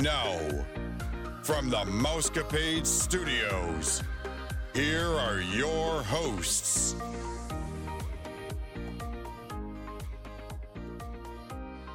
Now, from the Mousecapade Studios, here are your hosts.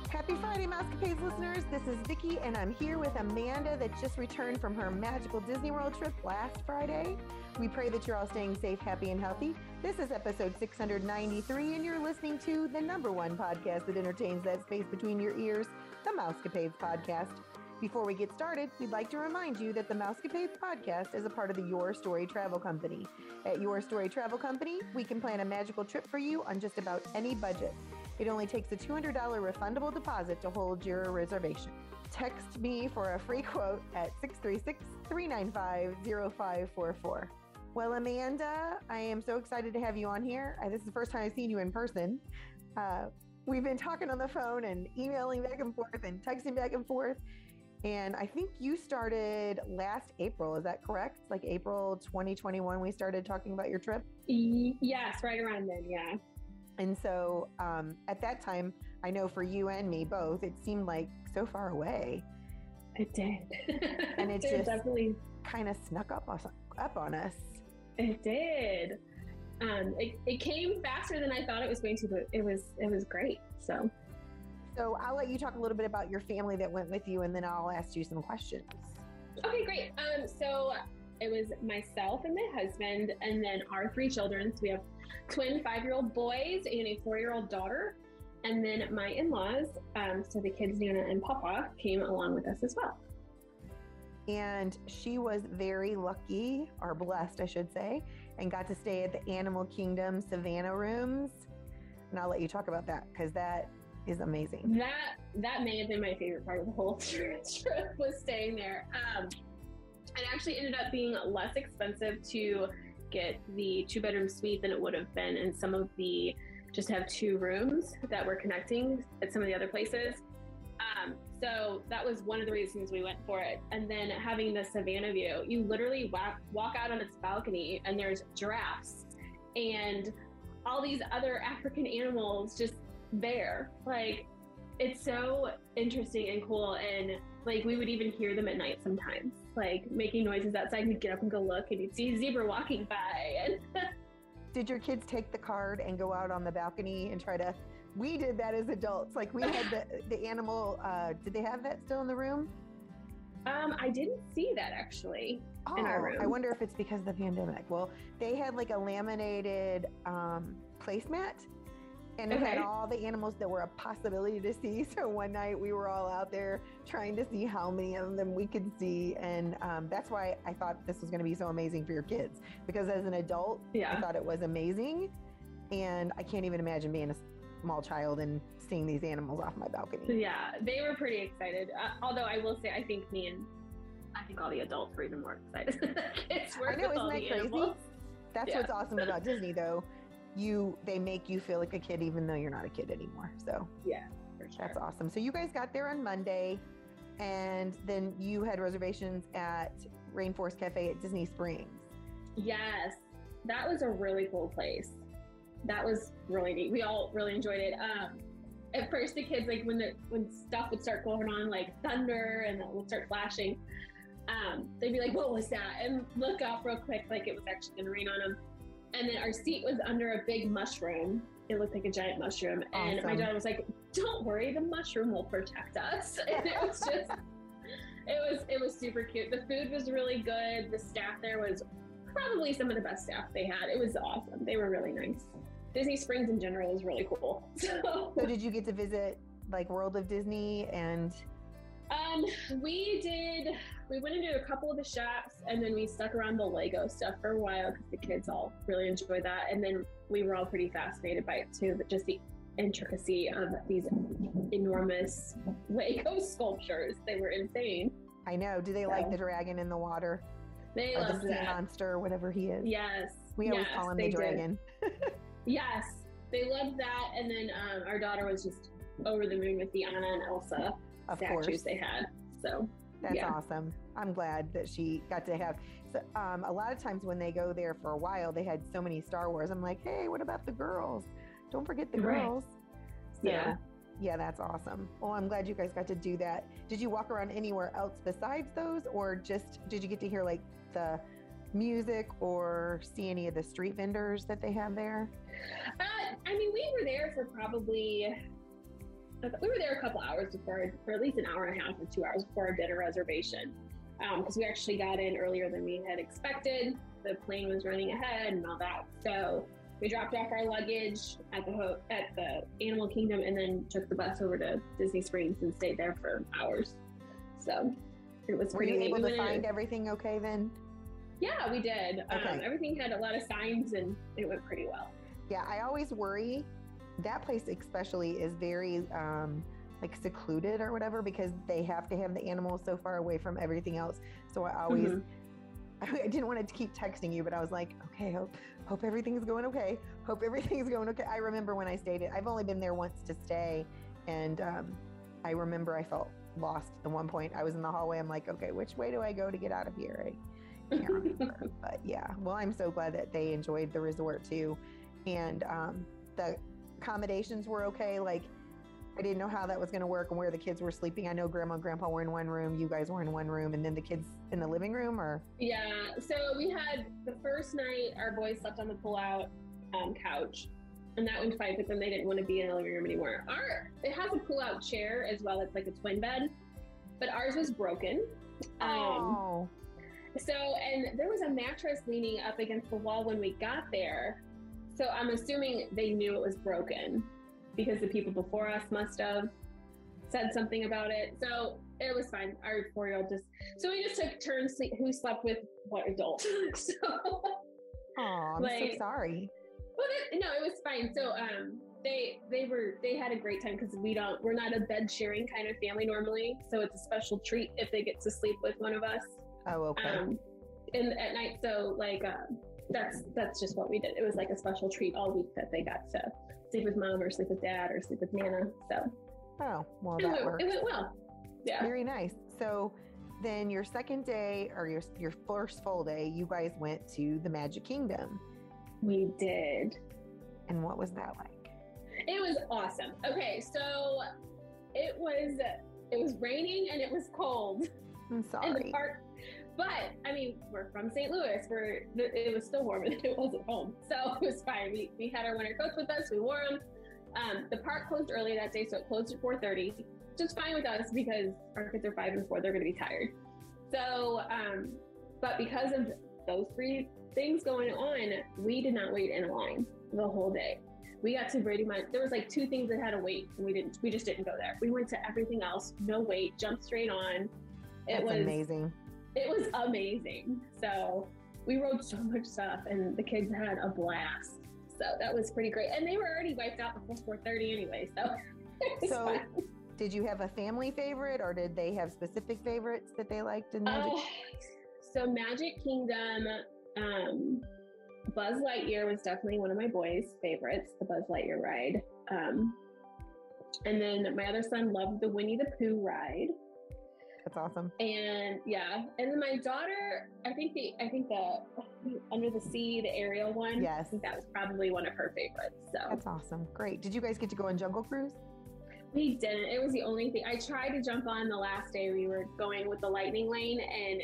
Happy Friday, Mousecapades listeners. This is Vicki, and I'm here with Amanda that just returned from her magical Disney World trip last Friday. We pray that you're all staying safe, happy, and healthy. This is episode 693, and you're listening to the number one podcast that entertains that space between your ears, the Mousecapades Podcast. Before we get started, we'd like to remind you that the Mousecapades podcast is a part of the Your Story Travel Company. At Your Story Travel Company, we can plan a magical trip for you on just about any budget. It only takes a $200 refundable deposit to hold your reservation. Text me for a free quote at 636 395 0544. Well, Amanda, I am so excited to have you on here. Uh, This is the first time I've seen you in person. Uh, we've been talking on the phone and emailing back and forth and texting back and forth. And I think you started last April. Is that correct? Like April 2021, we started talking about your trip. Yes, right around then. Yeah. And so um, at that time, I know for you and me both, it seemed like so far away, It did. And it did, just- definitely kind of snuck up, us, up on us. it did. Um, it, it came faster than I thought it was going to, but it was it was great. So So I'll let you talk a little bit about your family that went with you, and then I'll ask you some questions. okay, great. Um, so it was myself and my husband, and then our three children. So we have twin five-year-old boys and a four-year-old daughter, and then my in-laws. Um, so the kids Nana and Papa came along with us as well. And she was very lucky, or blessed, I should say, and got to stay at the Animal Kingdom Savannah rooms. And I'll let you talk about that because that is amazing. That that may have been my favorite part of the whole trip was staying there. Um, it actually ended up being less expensive to get the two bedroom suite than it would have been in some of the just have two rooms that were connecting at some of the other places. Um, so that was one of the reasons we went for it. And then having the Savannah view, you literally walk, walk out on its balcony and there's giraffes and all these other African animals just there. Like it's so interesting and cool and like we would even hear them at night sometimes, like making noises outside. We'd get up and go look and you'd see a zebra walking by and Did your kids take the card and go out on the balcony and try to? We did that as adults. Like we had the the animal. Uh, did they have that still in the room? um I didn't see that actually. Oh, In our room. I wonder if it's because of the pandemic. Well, they had like a laminated um, placemat, and it had all the animals that were a possibility to see. So one night we were all out there trying to see how many of them we could see, and um, that's why I thought this was going to be so amazing for your kids. Because as an adult, yeah. I thought it was amazing, and I can't even imagine being a small child and seeing these animals off my balcony. Yeah, they were pretty excited. Uh, although I will say I think me and I think all the adults were even more excited. the kids were. I know, isn't that crazy? animals. That's Yeah. what's awesome about Disney, though. You they make you feel like a kid even though you're not a kid anymore. So Yeah, for sure. that's awesome. So you guys got there on Monday, and then you had reservations at Rainforest Cafe at Disney Springs. Yes, that was a really cool place. That was really neat. We all really enjoyed it. Um, at first, the kids like when the when stuff would start going on, like thunder, and it would start flashing. Um, they'd be like, "What was that?" and look up real quick, like it was actually going to rain on them. And then our seat was under a big mushroom. It looked like a giant mushroom, and my Awesome. daughter was like, "Don't worry, the mushroom will protect us." And it was just, it was it was super cute. The food was really good. The staff there was probably some of the best staff they had. It was awesome. They were really nice. Disney Springs in general is really cool. So, So did you get to visit like World of Disney and um, we did. We went into a couple of the shops, and then we stuck around the Lego stuff for a while because the kids all really enjoyed that. And then we were all pretty fascinated by it too. But just the intricacy of these enormous Lego sculptures. They were insane. I know, do they like the dragon in the water They or the loved sea that. monster or whatever he is? Yes. We always yes, call him the dragon. Yes, they loved that. And then um, our daughter was just over the moon with the Anna and Elsa Of statues course. they had. So That's Yeah. awesome. I'm glad that she got to have. So, um, a lot of times when they go there for a while, they had so many Star Wars. I'm like, hey, what about the girls? Don't forget the Right. girls. So, Yeah. Yeah, that's awesome. Well, I'm glad you guys got to do that. Did you walk around anywhere else besides those, or just did you get to hear like the music or see any of the street vendors that they have there? Uh, I mean, we were there for probably we were there a couple hours before, for at least an hour and a half or two hours before our dinner reservation, because um, we actually got in earlier than we had expected. The plane was running ahead and all that, so we dropped off our luggage at the ho- at the Animal Kingdom and then took the bus over to Disney Springs and stayed there for hours. So it was. Were pretty you able to find everything okay then? Yeah, we did. Okay. Um, everything had a lot of signs and it went pretty well. Yeah, I always worry. That place especially is very um, like secluded or whatever because they have to have the animals so far away from everything else. So I always. Mhm. I didn't want to keep texting you, but I was like, okay, hope, hope everything's going okay. Hope everything's going okay. I remember when I stayed, I've only been there once to stay. And um, I remember I felt lost at one point. I was in the hallway. I'm like, okay, which way do I go to get out of here? I can't remember. but yeah, well, I'm so glad that they enjoyed the resort too. And um, the accommodations were okay. Like, I didn't know how that was going to work and where the kids were sleeping. I know grandma and grandpa were in one room, you guys were in one room, and then the kids in the living room, or Yeah, so we had the first night our boys slept on the pull-out um, couch, and that went fine. But then they didn't want to be in the living room anymore. Our it has a pull-out chair as well. It's like a twin bed, but ours was broken. Um, oh, so and there was a mattress leaning up against the wall when we got there. So I'm assuming they knew it was broken because the people before us must have said something about it. So it was fine. Our four year old just so we just took turns sleep who slept with what adult. so oh, I'm so sorry. well it, no, it was fine. So um they they were they had a great time because we don't we're not a bed sharing kind of family normally. So it's a special treat if they get to sleep with one of us Oh, okay. um in at night so like um that's that's just what we did it was like a special treat all week that they got to sleep with mom or sleep with dad or sleep with nana so oh, well, it that went, works. it went well yeah Very nice. So then your second day or your your first full day, you guys went to the Magic Kingdom. we did And what was that like? it was awesome okay so it was it was raining and it was cold I'm in the sorry. park but I mean, we're from St. Louis. We're it was still warmer than it was at home, so it was fine. We, we had our winter coats with us. We wore them. Um, the park closed early that day, so it closed at 4:30, Just fine with us because our kids are five and four. They're going to be tired. So, um, but because of those three things going on, we did not wait in a line the whole day. We got to Brady much there was like two things that had to wait, and we didn't. We just didn't go there. We went to everything else, no wait, jumped straight on. It That's was amazing. it was amazing. So we rode so much stuff, and the kids had a blast. So that was pretty great. And they were already wiped out before 4:30 anyway. So So, did you have a family favorite, or did they have specific favorites that they liked in Magic? Uh, so Magic Kingdom, um, Buzz Lightyear was definitely one of my boys' favorites. The Buzz Lightyear ride. Um, and then my other son loved the Winnie the Pooh ride. That's awesome. and yeah and then my daughter i think the i think the under the sea the Ariel one Yes, i think that was probably one of her favorites so That's awesome. Great. Did you guys get to go on Jungle Cruise? we didn't it was the only thing i tried to jump on the last day we were going with the lightning lane and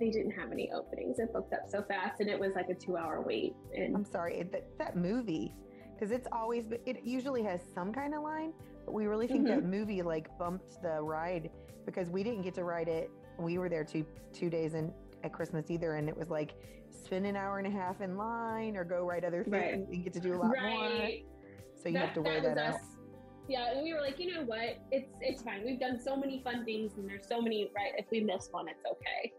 they didn't have any openings it booked up so fast and it was like a two hour wait and I'm sorry, that, that movie, because it's always, it usually has some kind of line, but we really think that mm-hmm. movie like bumped the ride because we didn't get to ride it. We were there two two days in at Christmas either, and it was like spend an hour and a half in line or go ride other things Right. and get to do a lot more. So you have to weigh that, out. us. Yeah, and we were like, you know what? It's it's fine. We've done so many fun things, and there's so many. Right, if we miss one, it's okay.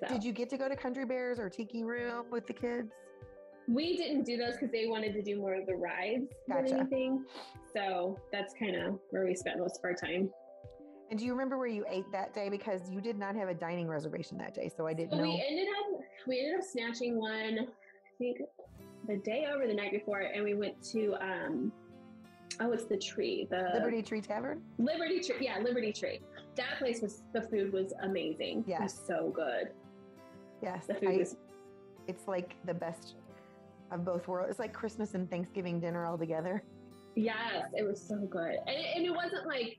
So Did you get to go to Country Bears or Tiki Room with the kids? We didn't do those because they wanted to do more of the rides Gotcha. than anything. So that's kind of where we spent most of our time. And do you remember where you ate that day? Because you did not have a dining reservation that day, so I didn't So know. we ended up we ended up snatching one. I think the day over the night before, and we went to um oh, it's the tree, the Liberty Tree Tavern. Liberty Tree. Yeah, Liberty Tree. That place was the food was amazing. it was Yes. so good. Yes, The food I- was it's like the best of both worlds. It's like Christmas and Thanksgiving dinner all together. Yes, it was so good, and it, and it wasn't like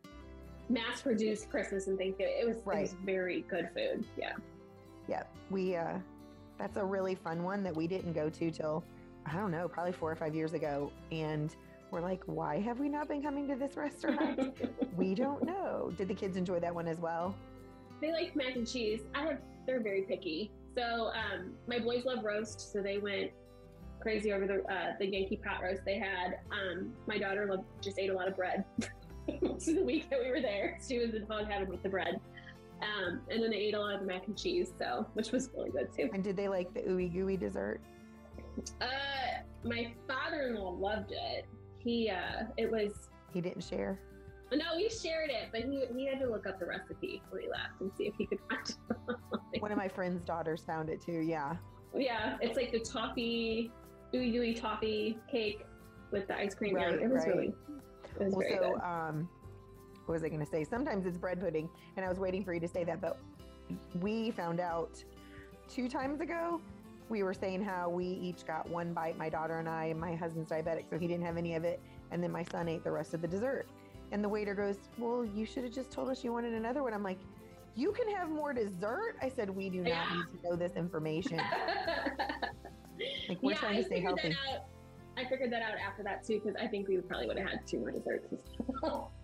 mass produced Christmas and Thanksgiving. It was Right. it was very good food. Yeah. Yeah, we uh that's a really fun one that we didn't go to till I don't know, probably 4 or 5 years ago and we're like, why have we not been coming to this restaurant? we don't know. Did the kids enjoy that one as well? they like mac and cheese. I have they're very picky. So um, my boys love roast, so they went crazy over the uh, the Yankee pot roast they had. Um, my daughter loved just ate a lot of bread. Most of the week that we were there, she was in hog heaven with the bread. Um, and then they ate a lot of the mac and cheese, so which was really good too. And did they like the ooey gooey dessert? Uh, my father-in-law loved it. He uh, it was He didn't share. no, we shared it, but he he had to look up the recipe before he left and see if he could find it. One of my friend's daughters found it too. Yeah. Yeah, it's like the toffee, ooey gooey toffee cake with the ice cream. Right, it was right. really, it was Well, very so good. um, what was I going to say? Sometimes it's bread pudding, and I was waiting for you to say that, but we found out two times ago. We were saying how we each got one bite, my daughter and I, my husband's diabetic, so he didn't have any of it, and then my son ate the rest of the dessert. And the waiter goes, "Well, you should have just told us you wanted another one." I'm like, "You can have more dessert." I said, "We do not Yeah. need to know this information." Like we're yeah, trying I to stay figured healthy. that out. I figured that out after that too, because I think we probably would have had two more desserts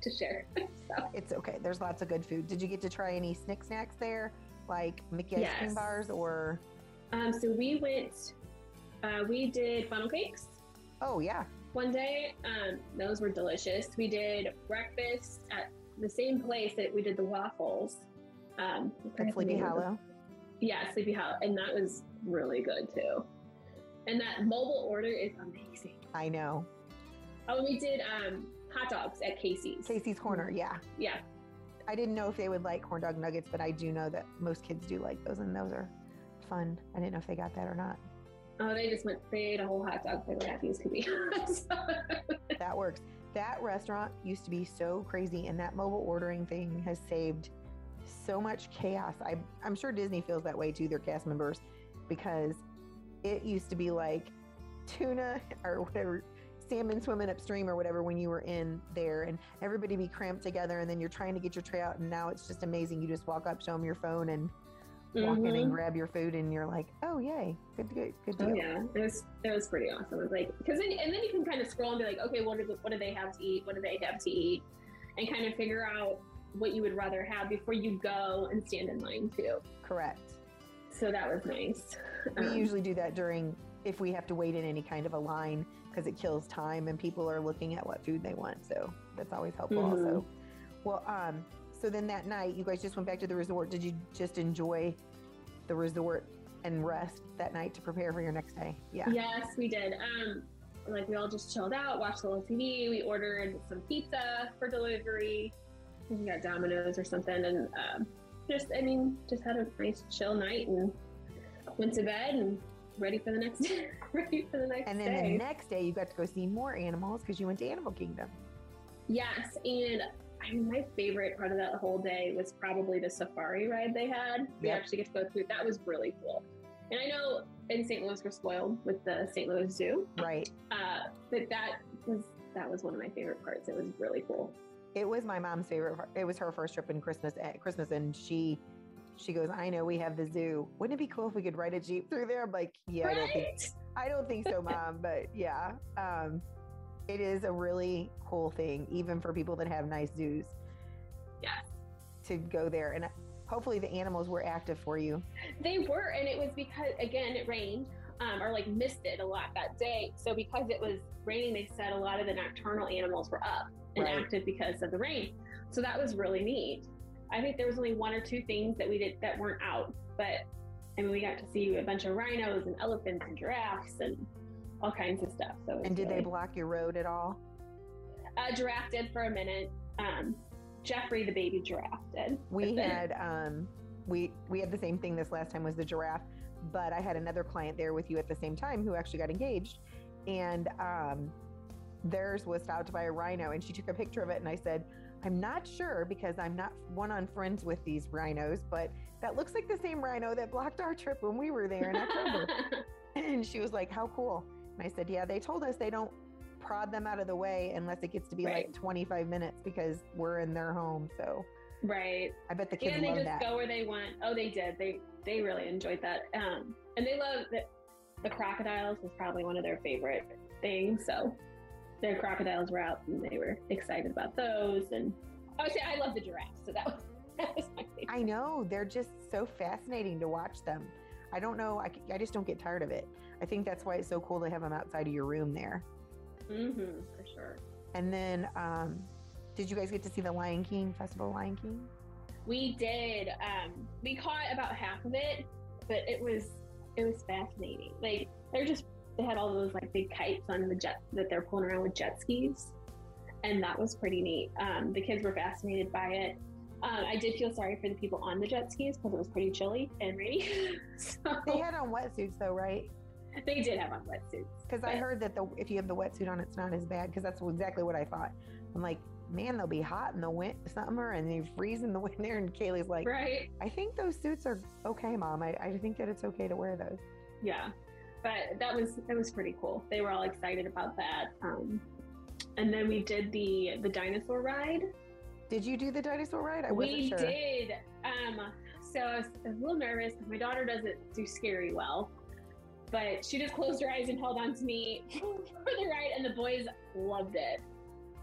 to share. So It's okay. There's lots of good food. Did you get to try any snick snacks there, like Mickey ice cream bars or? Um, so we went, uh, we did funnel cakes Oh yeah, one day. Um, those were delicious. We did breakfast at the same place that we did the waffles. Um, at Sleepy name of the- Hollow. Yeah, Sleepy Hollow, and that was really good too. And that mobile order is amazing. I know. Oh, we did um, hot dogs at Casey's. Casey's Corner. Yeah, Yeah, I didn't know if they would like corn dog nuggets, but I do know that most kids do like those, and those are fun. I didn't know if they got that or not. Oh, they just went, they ate a whole hot dog for the be. So- That works. That restaurant used to be so crazy, and that mobile ordering thing has saved so much chaos. I, I'm sure Disney feels that way too, their cast members, because it used to be like tuna or whatever, salmon swimming upstream or whatever when you were in there, and everybody be cramped together, and then you're trying to get your tray out, and now it's just amazing. You just walk up, show them your phone, and walk in and mm-hmm. grab your food, and you're like, oh yay, good, good, good deal. Oh yeah, it was it was pretty awesome. It was like because then and then you can kind of scroll and be like, okay, what do what do they have to eat? What do they have to eat? And kind of figure out what you would rather have before you go and stand in line too. Correct. So that was nice. We Um, usually do that during if we have to wait in any kind of a line because it kills time and people are looking at what food they want. So that's always helpful Mhm. also. Well, um, so then that night you guys just went back to the resort. Did you just enjoy the resort and rest that night to prepare for your next day? Yeah. Yes, we did. Um, like we all just chilled out, watched a little TV. We ordered some pizza for delivery. We got Domino's or something, and um, just I mean, just had a nice chill night and went to bed and ready for the next ready for the next And then day. the next day you got to go see more animals because you went to Animal Kingdom. yes, and I mean, my favorite part of that whole day was probably the safari ride they had. We actually get to go through. That was really cool. And I know in St. Louis we're spoiled with the St. Louis Zoo. Right. Uh, but that was that was one of my favorite parts. It was really cool. It was my mom's favorite. It was her first trip in Christmas at Christmas, and she she goes, "I know we have the zoo. Wouldn't it be cool if we could ride a jeep through there?" I'm like, "Yeah, I don't think right? I don't think so, mom, but yeah. Um, it is a really cool thing, even for people that have nice zoos, Yes, to go there. And hopefully, the animals were active for you. they were, and it was because again it rained. Um, or like misted a lot that day. So because it was raining, they said a lot of the nocturnal animals were up and Right. active because of the rain. So that was really neat. I think there was only one or two things that we did that weren't out, but I mean we got to see a bunch of rhinos and elephants and giraffes and all kinds of stuff. So And did they block your road at all? Uh, giraffe did for a minute. Um, Jeffrey, the baby giraffe, did. We had um, we we had the same thing this last time was the giraffe, but I had another client there with you at the same time who actually got engaged, and um, theirs was stopped by a rhino, and she took a picture of it, and I said. I'm not sure because I'm not one on friends with these rhinos, but that looks like the same rhino that blocked our trip when we were there in October. and she was like, "How cool!" And I said, "Yeah, they told us they don't prod them out of the way unless it gets to be Right. like 25 minutes because we're in their home. So Right. I bet the kids and they just that. go where they want. Oh, they did. They they really enjoyed that. Um, and they love the, the crocodiles was probably one of their favorite things. So their crocodiles were out and they were excited about those. And I would say I love the giraffes. So that was that was my favorite. I know they're just so fascinating to watch them. I don't know. I, I just don't get tired of it. I think that's why it's so cool to have them outside of your room there. Mm-hmm, for sure. And then, um, did you guys get to see the Lion King Festival Lion King? We did. Um, we caught about half of it, but it was it was fascinating. Like they're just they had all those like big kites on the jet that they're pulling around with jet skis, and that was pretty neat. Um, the kids were fascinated by it. Um, I did feel sorry for the people on the jet skis because it was pretty chilly and rainy. so They had on wetsuits though, right? they did have on wetsuits. Because I heard that the if you have the wetsuit on, it's not as bad. Because that's exactly what I thought. I'm like, man, they'll be hot in the win- summer and they freeze in the winter. And Kaylee's like, Right? I think those suits are okay, mom. I, I think that it's okay to wear those. yeah but that was that was pretty cool. They were all excited about that. Um, and then we did the the dinosaur ride. Did you do the dinosaur ride? I wasn't we sure. did. Um so I was, I was a little nervous. Because my daughter doesn't do scary well but she just closed her eyes and held on to me for the ride and the boys loved it.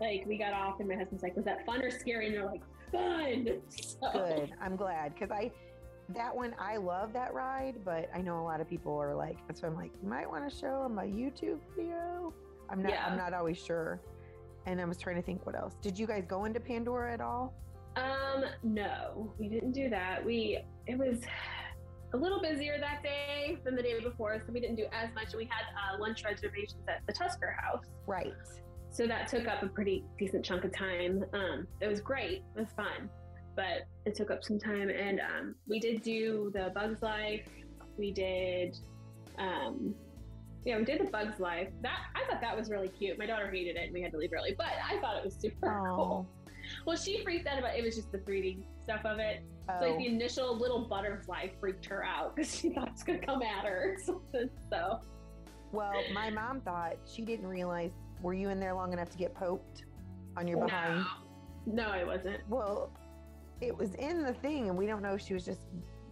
Like we got off and my husband's like was that fun or scary? And they're like fun. So, Good. I'm glad because I that one I love that ride, but I know a lot of people are like, so I'm like, you might want to show them a YouTube video. I'm not. Yeah. I'm not always sure. And I was trying to think what else. Did you guys go into Pandora at all? Um, no, we didn't do that. We it was a little busier that day than the day before, so we didn't do as much. We had uh, lunch reservations at the Tusker House, Right. so that took up a pretty decent chunk of time. Um, it was great, it was fun, but it took up some time. And um, we did do the Bugs Life. We did, um, yeah, we did the Bugs Life. That I thought that was really cute. My daughter hated it, and we had to leave early, but I thought it was super Oh. cool. Well, she freaked out about it was just the 3D stuff of it. So like Oh. the initial little butterfly freaked her out because she thought it's gonna come at her or something. So Well, my mom thought she didn't realize. Were you in there long enough to get poked on your behind? no, no, I wasn't. Well, it was in the thing, and we don't know if she was just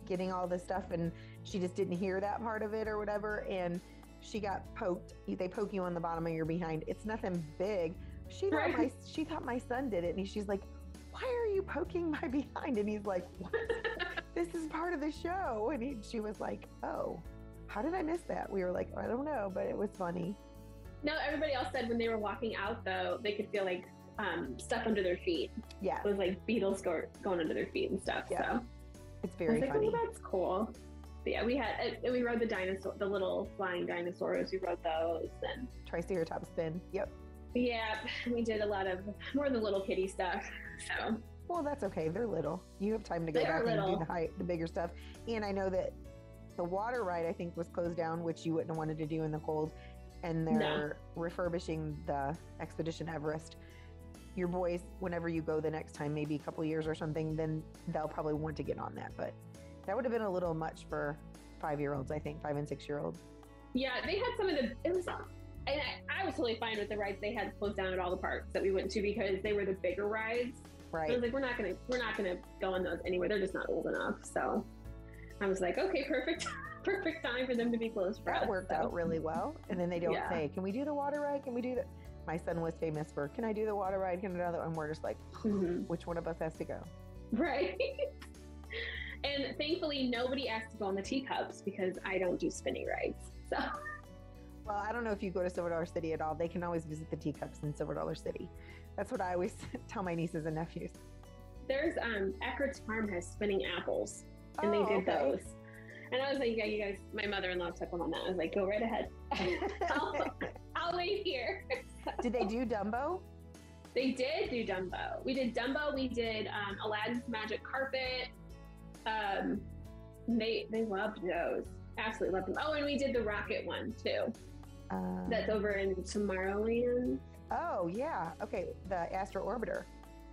getting all this stuff and she just didn't hear that part of it or whatever. And she got poked. They poke you on the bottom of your behind. It's nothing big. She thought my she thought my son did it, and she's like, "Why are you poking my behind?" And he's like, "What? this is part of the show." And he, she was like, "Oh, how did I miss that?" We were like, "I don't know," but it was funny. No, everybody else said when they were walking out though, they could feel like um, stuff under their feet. Yeah, It was like beetles go, going under their feet and stuff. Yeah. So it's I very was like, funny. oh, that's cool. But yeah, we had and we rode the dinosaur, the little flying dinosaurs. We rode those, and Triceratops spin. Yep. yeah, we did a lot of more of the little kitty stuff. So Well, that's okay. They're little. You have time to go They back and do the high, the bigger stuff. And I know that the water ride I think was closed down, which you wouldn't have wanted to do in the cold. And they're refurbishing the Expedition Everest. Your boys, whenever you go the next time, maybe a couple years or something, then they'll probably want to get on that. But that would have been a little much for five year olds, I think, five and six year olds. Yeah, they had some of the. It was, and I, I was totally fine with the rides they had closed down at all the parks that we went to because they were the bigger rides. Right. I was like, we're not gonna, we're not gonna go on those anyway. They're just not old enough. So I was like, okay, perfect, perfect time for them to be closed for That us. worked so. out really well. And then they don't Yeah. say, Can we do the water ride? Can we do that? My son was famous for, Can I do the water ride? Can I do the other one? We're just like, Mhm. Which one of us has to go? Right. and thankfully, nobody asked to go on the teacups because I don't do spinning rides. So Well, I don't know if you go to Silver Dollar City at all. They can always visit the teacups in Silver Dollar City. That's what I always tell my nieces and nephews. there's um Eckert's Farm has spinning apples, and Oh, they did okay. those. And I was like, yeah, you guys, my mother-in-law took them on that. I was like, go right ahead. I'll, I'll wait here. Did they do Dumbo? They did do Dumbo. We did Dumbo. We did um, Aladdin's Magic Carpet. Um, they they loved those. Absolutely loved them. Oh, and we did the Rocket one too. Uh, That's over in Tomorrowland. oh, yeah. Okay. The Astro Orbiter.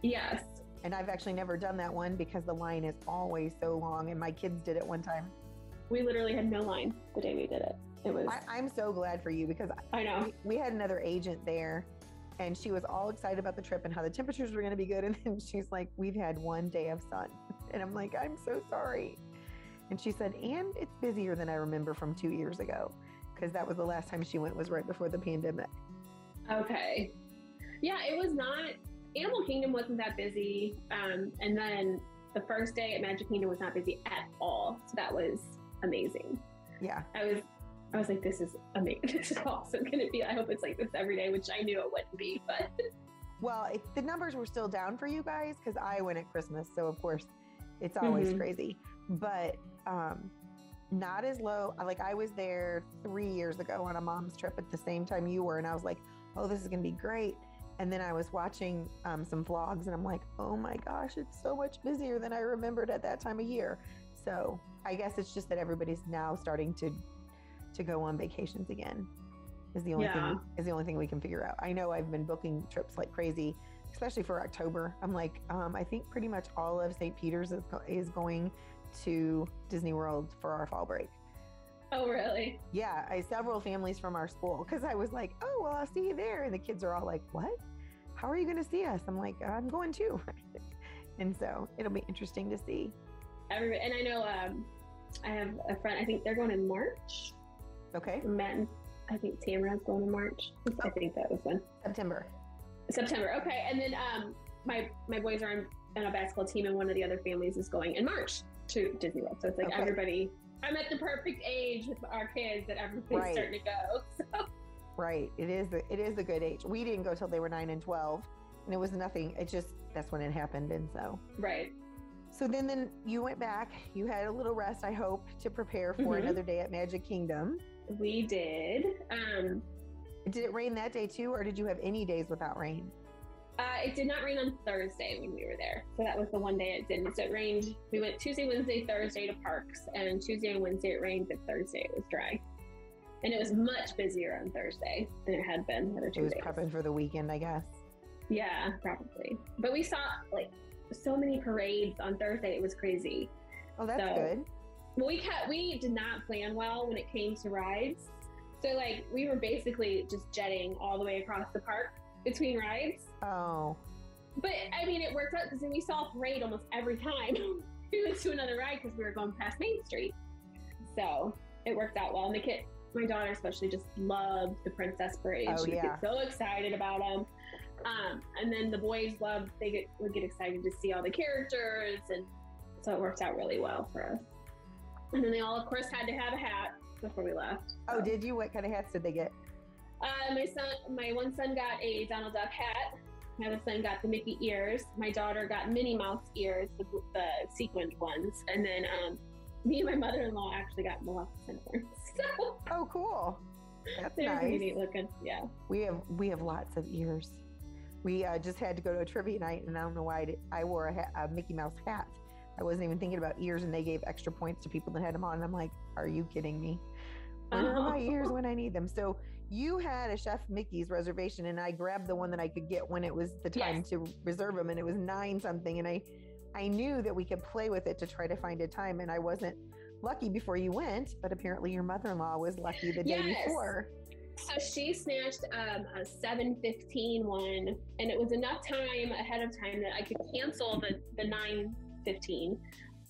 Yes. And I've actually never done that one because the line is always so long. And my kids did it one time. We literally had no line the day we did it. It was. I, I'm so glad for you because I know. we, we had another agent there and she was all excited about the trip and how the temperatures were going to be good. And then she's like, We've had one day of sun. And I'm like, I'm so sorry. And she said, And it's busier than I remember from two years ago because that was the last time she went was right before the pandemic. Okay. Yeah, it was not. Animal Kingdom wasn't that busy, um, and then the first day at Magic Kingdom was not busy at all. So that was amazing. Yeah. I was, I was like, this is amazing. This is awesome. Can it be? I hope it's like this every day, which I knew it wouldn't be, but Well, it, the numbers were still down for you guys because I went at Christmas. So, of course, it's always Mhm. crazy. But um, not as low. Like, I was there three years ago on a mom's trip at the same time you were. And I was like, oh, this is going to be great. And then I was watching um, some vlogs and I'm like, oh my gosh, it's so much busier than I remembered at that time of year. So, I guess it's just that everybody's now starting to to go on vacations again. Is the only Yeah. thing is the only thing we can figure out. I know I've been booking trips like crazy, especially for October. I'm like, um, I think pretty much all of St. Peter's is, is going to Disney World for our fall break. oh really? Yeah, I several families from our school because I was like, oh well, I'll see you there, and the kids are all like, what? How are you going to see us? I'm like, I'm going too. and so it'll be interesting to see. Every and I know um, I have a friend. I think they're going in March. Okay, and I think Tamara's going in March. I think that was when September. September. Okay, and then um, my my boys are on, on a basketball team, and one of the other families is going in March to Disney World. So it's like Okay. everybody. I'm at the perfect age with our kids that everybody's Right. starting to go. So Right. It is. A, it is a good age. We didn't go till they were nine and twelve, and it was nothing. It just that's when it happened, and so. right. So then, then you went back. You had a little rest, I hope, to prepare for Mhm. another day at Magic Kingdom. We did. Um, Did it rain that day too, or did you have any days without rain? uh, it did not rain on Thursday when we were there, so that was the one day it didn't. So it rained. We went Tuesday, Wednesday, Thursday to parks, and Tuesday and Wednesday it rained, but Thursday it was dry, and it was much busier on Thursday than it had been the other It was days. prepping for the weekend, I guess. Yeah, probably. But we saw like so many parades on Thursday. It was crazy. Oh, that's So- good. Well, we kept, we did not plan well when it came to rides. So like we were basically just jetting all the way across the park between rides. Oh, But I mean, it worked out because we saw a parade almost every time we went to another ride because we were going past Main Street. So it worked out well. And the kid, my daughter especially, just loved the princess parade. Oh, she yeah. get so excited about them. Um, and then the boys loved; they get would get excited to see all the characters, and so it worked out really well for us. And then they all, of course, had to have a hat before we left. oh, did you? What kind of hats did they get? uh, my son, my one son got a Donald Duck hat. My other son got the Mickey ears. My daughter got Minnie Mouse ears, the, the sequined ones. And then um, me and my mother-in-law actually got Maleficent horns. So Oh, cool. That's they're nice. neat looking. Yeah. We have we have lots of ears. We uh, just had to go to a trivia night, and I don't know why I, did, I wore a, ha- a Mickey Mouse hat. I wasn't even thinking about ears, and they gave extra points to people that had them on. And I'm like, are you kidding me? Where are my ears when I need them? So you had a Chef Mickey's reservation, and I grabbed the one that I could get when it was the time Yes. to reserve them, and it was nine something. And I, I knew that we could play with it to try to find a time, and I wasn't lucky before you went, but apparently your mother-in-law was lucky the day Yes. before. So she snatched um, a 7:15 one, and it was enough time ahead of time that I could cancel the the 9:15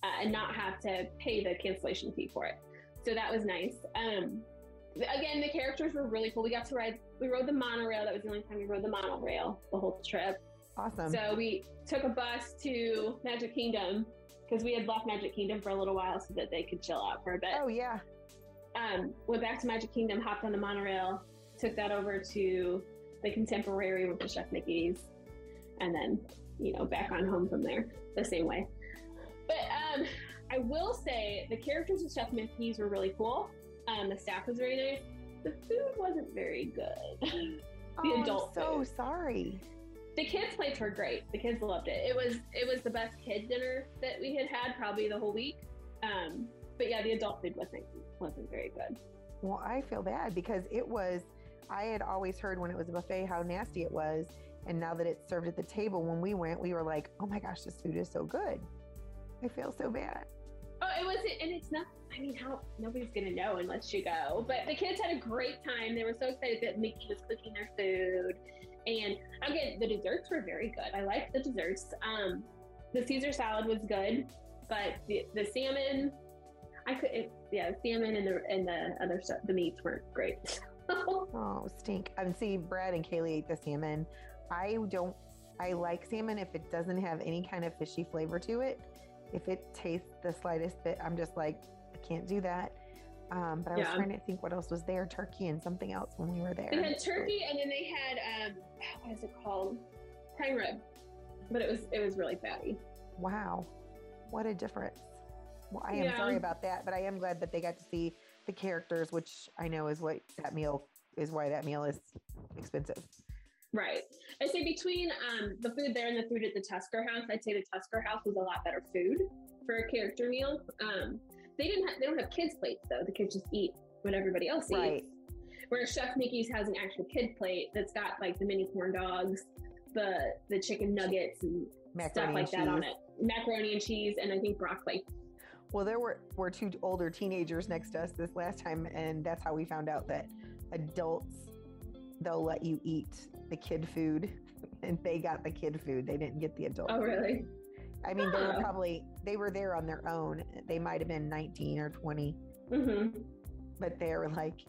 uh, and not have to pay the cancellation fee for it. So that was nice. Um, again, the characters were really cool. We got to ride. We rode the monorail. That was the only time we rode the monorail the whole trip. Awesome. So we took a bus to Magic Kingdom because we had left Magic Kingdom for a little while so that they could chill out for a bit oh yeah. um, went back to Magic Kingdom, hopped on the monorail, took that over to the Contemporary with the Chef Mickey's, and then you know back on home from there the same way. But um, I will say the characters of Chef Mickey's were really cool. Um, the staff was very nice. The food wasn't very good. oh, adult I'm so food. sorry. the kids' plates were great. The kids loved it. It was it was the best kid dinner that we had had probably the whole week. Um, but yeah, the adult food wasn't wasn't very good. Well, I feel bad because it was. I had always heard when it was a buffet how nasty it was, and now that it's served at the table, when we went, we were like, "Oh my gosh, this food is so good." I feel so bad. Oh, it wasn't, and it's not. I mean, how nobody's gonna know unless you go. But the kids had a great time. They were so excited that Mickey was cooking their food, and again, the desserts were very good. I liked the desserts. Um, the Caesar salad was good, but the, the salmon, I could, it, yeah, the salmon and the and the other stuff, the meats weren't great. Oh, stink. And see, Brad and Kaylee ate the salmon. I don't, I like salmon if it doesn't have any kind of fishy flavor to it. If it tastes the slightest bit, I'm just like, I can't do that. Um, but I was trying to think what else was there turkey and something else when we were there. They had turkey, and then they had um, what is it called? Prime rib, but it was it was really fatty. Wow, what a difference. Well, I am Yeah. sorry about that, but I am glad that they got to see the characters, which I know is what that meal is why that meal is expensive. Right. I say between um, the food there and the food at the Tusker House, I'd say the Tusker House was a lot better food for a character meal. Um, they didn't. Ha- they don't have kids plates though. The kids just eat what everybody else eats. Right. Whereas Chef Mickey's has an actual kid plate that's got like the mini corn dogs, the the chicken nuggets and Macaroni stuff like and that on it, macaroni and cheese, and I think broccoli. Well, there were, were two older teenagers next to us this last time, and that's how we found out that adults they'll let you eat the kid food, and they got the kid food. They didn't get the adult. Oh, really? I mean, they were probably they were there on their own. They might have been 19 or 20, Mm-hmm. but they were like,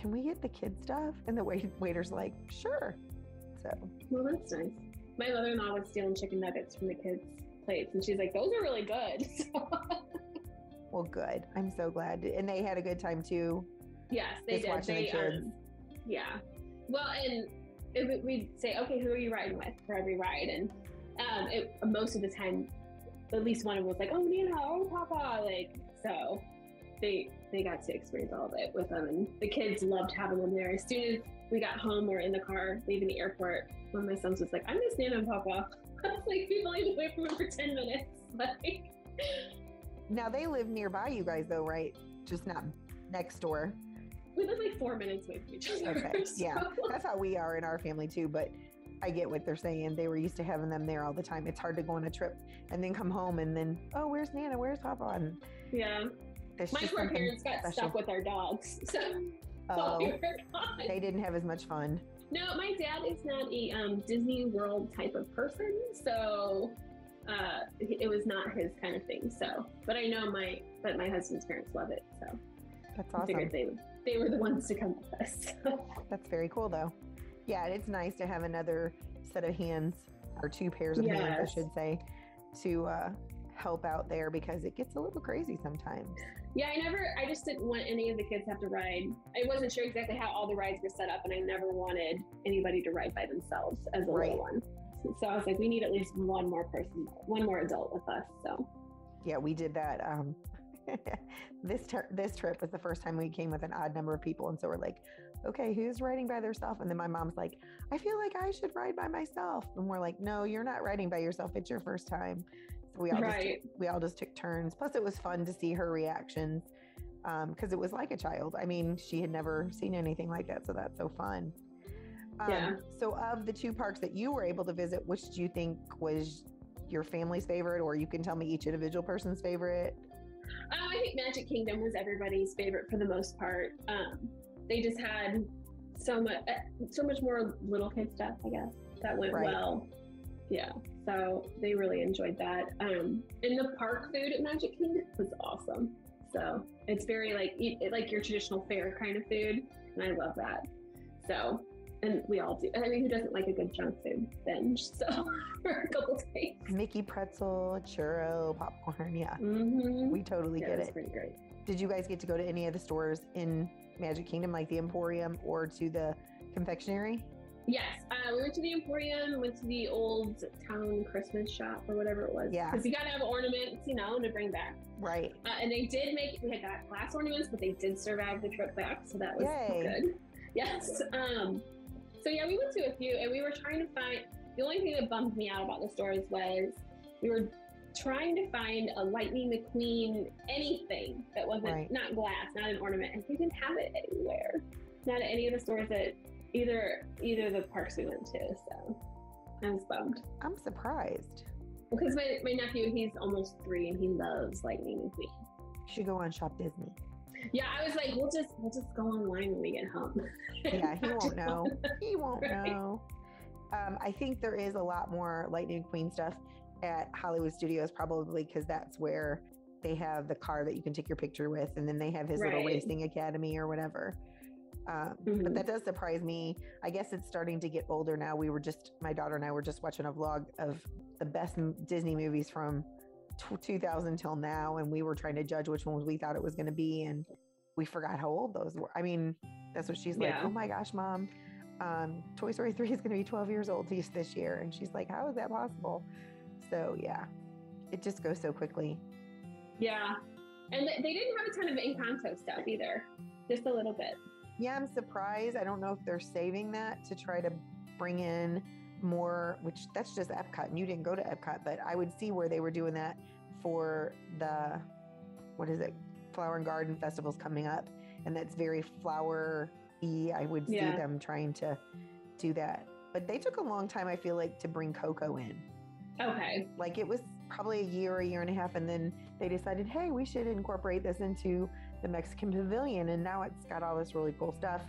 "Can we get the kid stuff?" And the wait, waiter's like, "Sure." So Well, that's nice. My mother-in-law was stealing chicken nuggets from the kids' plates, and she's like, "Those are really good." Well, good. I'm so glad. And they had a good time too. yes, they Just did. They, um, yeah. Well, and it, we'd say, "Okay, who are you riding with for every ride?" And um, it, most of the time, at least one of them was like, "Oh, Nina, oh, Papa," like so. They they got to experience all of it with them, and the kids loved having them there. As soon as we got home, or in the car leaving the airport. One of my sons was like, "I miss Nana and Papa." Like, "We've only been away from them for ten minutes." Like, Now they live nearby you guys though, right? Just not next door. We live like four minutes away from each other. Okay, yeah. That's how we are in our family too, but I get what they're saying. They were used to having them there all the time. It's hard to go on a trip and then come home and then, oh, where's Nana? Where's Papa? And yeah. My poor parents got special. stuck with our dogs, so we Oh, they didn't have as much fun. No, my dad is not a um, Disney World type of person, so uh, it was not his kind of thing. So, but I know my, but my husband's parents love it, so That's I awesome. figured they would, they were the ones to come with us. That's very cool though. Yeah, it's nice to have another set of hands or two pairs of hands, I should say, to uh, help out there because it gets a little crazy sometimes. yeah, I never, I just didn't want any of the kids to have to ride. I wasn't sure exactly how all the rides were set up, and I never wanted anybody to ride by themselves as a Right. little one. So I was like, we need at least one more person, one more adult with us. So Yeah, we did that. Um, this ter- this trip was the first time we came with an odd number of people, and so we're like, okay, who's riding by themselves? And then my mom's like, I feel like I should ride by myself, and we're like, no, you're not riding by yourself. It's your first time. So we all just Right. took, we all just took turns. Plus, it was fun to see her reactions because it was like a child. I mean, she had never seen anything like that, so that's so fun. Um, Yeah. So, of the two parks that you were able to visit, which do you think was your family's favorite, or you can tell me each individual person's favorite? Um, I think Magic Kingdom was everybody's favorite for the most part. Um, they just had so much, so much more little kid stuff. I guess that went Right. well. Yeah, so they really enjoyed that. Um, and the park food at Magic Kingdom was awesome. So it's very like like your traditional fair kind of food, and I love that. So, and we all do. I mean, who doesn't like a good junk food binge? So for a couple days. Mickey pretzel, churro, popcorn. Yeah, Mm-hmm. we totally Yeah, get it. pretty great. Did you guys get to go to any of the stores in Magic Kingdom, like the Emporium or to the confectionery? Yes, uh, we went to the Emporium, went to the old town Christmas shop or whatever it was. Yeah. because you gotta have ornaments, you know, to bring back. Right. Uh, and they did make we had got glass ornaments, but they did survive the trip back, so that was Yay. good. Yes. Um. So yeah, we went to a few, and we were trying to find. The only thing that bummed me out about the stores was we were trying to find a Lightning McQueen anything that wasn't Right. not glass, not an ornament, and we didn't have it anywhere. Not at any of the stores that either either the parks we went to. So I was bummed I'm surprised. because my, my nephew he's almost three and he loves Lightning McQueen. You should go on Shop Disney. Yeah, I was like, we'll just we'll just go online when we get home. Yeah, he won't know. He won't know. Um, I think there is a lot more Lightning McQueen stuff at Hollywood Studios, probably because that's where they have the car that you can take your picture with, and then they have his little Right. racing academy or whatever. Um, Mhm. But that does surprise me. I guess it's starting to get older now. We were just, my daughter and I were just watching a vlog of the best Disney movies from tw 2000 till now, and we were trying to judge which ones we thought it was going to be, and we forgot how old those were. I mean, that's what she's like. Yeah. Oh my gosh, mom, um, Toy Story 3 is going to be 12 years old this this year, and she's like, how is that possible? So yeah, it just goes so quickly. yeah, and th- they didn't have a ton of Encanto stuff either, just a little bit. Yeah, I'm surprised. I don't know if they're saving that to try to bring in more, which that's just Epcot. And you didn't go to Epcot, but I would see where they were doing that for the, what is it, Flower and Garden Festival's coming up. And that's very flower y. I would see Yeah. them trying to do that. But they took a long time, I feel like, to bring Coco in. Okay, Like it was probably a year, a year and a half. And then they decided, hey, we should incorporate this into the Mexican pavilion. And now it's got all this really cool stuff.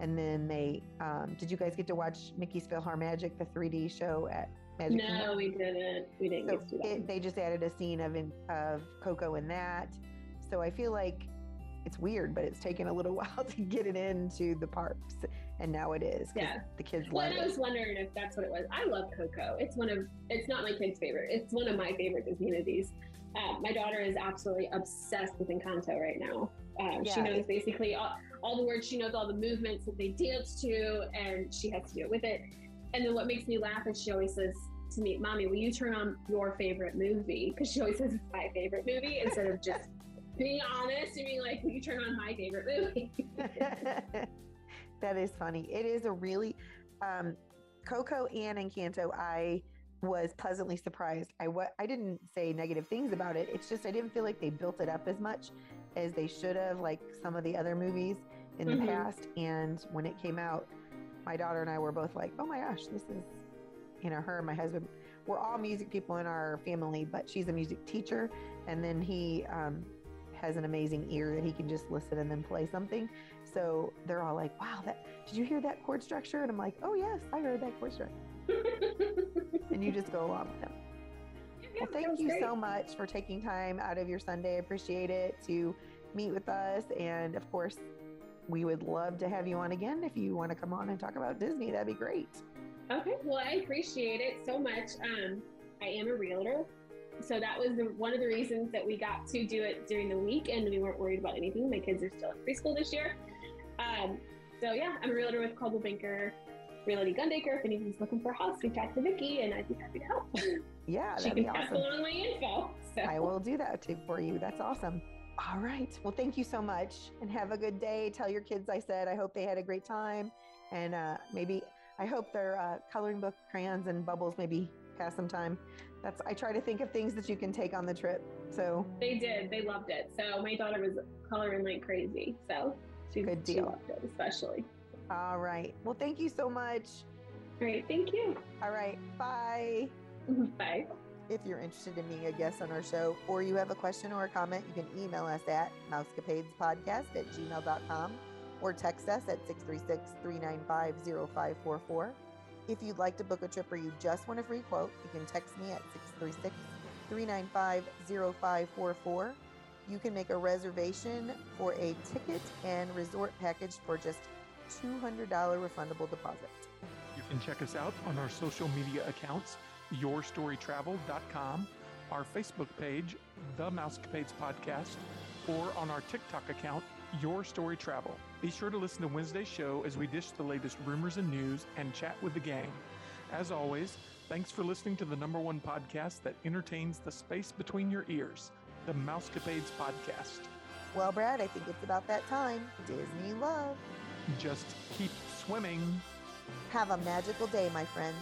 And then they, um, did you guys get to watch Mickey's PhilharMagic, the 3D show at Magic no, Kingdom? we didn't. We didn't So get to that. it, they just added a scene of of Coco in that. So I feel like it's weird, but it's taken a little while to get it into the parks, and now it is. Yeah. the kids Well, love I it. was wondering if that's what it was. I love Coco. It's one of it's not my kid's favorite. It's one of my favorite Disney movies. Uh, my daughter is absolutely obsessed with Encanto right now. Um, She knows basically all, all the words. She knows all the movements that they dance to, and she has to do it with it. And then what makes me laugh is she always says to me, "Mommy, will you turn on your favorite movie?" Because she always says it's my favorite movie instead of just being honest and being like, "Will you turn on my favorite movie?" that is funny. It is a really um, Coco and Encanto. I was pleasantly surprised. I wa- I didn't say negative things about it. It's just I didn't feel like they built it up as much as they should have, like some of the other movies in the Mhm. past. And when it came out, my daughter and I were both like, "Oh my gosh, this is," you know, her and my husband. We're all music people in our family, but she's a music teacher, and then he um, has an amazing ear that he can just listen and then play something. So they're all like, "Wow, that did you hear that chord structure?" And I'm like, "Oh yes, I heard that chord structure." And you just go along with them. Well, thank you so much for taking time out of your Sunday. I appreciate it to meet with us, and of course, we would love to have you on again if you want to come on and talk about Disney. That'd be great. Okay, well, I appreciate it so much. Um, I am a realtor, so that was the, one of the reasons that we got to do it during the week, and we weren't worried about anything. My kids are still in preschool this year, um, so yeah, I'm a realtor with Coldwell Banker Realty Gundaker. If anyone's looking for a house, reach out to Vicki, and I'd be happy to help. Yeah, she that'd be can pass awesome. along my info. So. I will do that too for you. That's awesome. All right. Well, thank you so much and have a good day. Tell your kids I said I hope they had a great time. And uh, maybe I hope their uh, coloring book crayons and bubbles maybe pass some time. That's I try to think of things that you can take on the trip. So They did. They loved it. So my daughter was coloring like crazy. So she, Good she loved it, especially. all right. Well, thank you so much. Right. Thank you. All right. Bye. Bye. If you're interested in being a guest on our show or you have a question or a comment, you can email us at mousecapadespodcast at gmail.com or text us at 636 395 0544. If you'd like to book a trip or you just want a free quote, you can text me at 636 395 0544. You can make a reservation for a ticket and resort package for just $200 refundable deposit. You can check us out on our social media accounts, yourstorytravel.com, our Facebook page, The Mousecapades Podcast, or on our TikTok account, Your Story Travel. Be sure to listen to Wednesday's show as we dish the latest rumors and news and chat with the gang. As always, thanks for listening to the number one podcast that entertains the space between your ears, The Mousecapades Podcast. Well, Brad, I think it's about that time. Disney love. Just keep swimming. Have a magical day, my friends.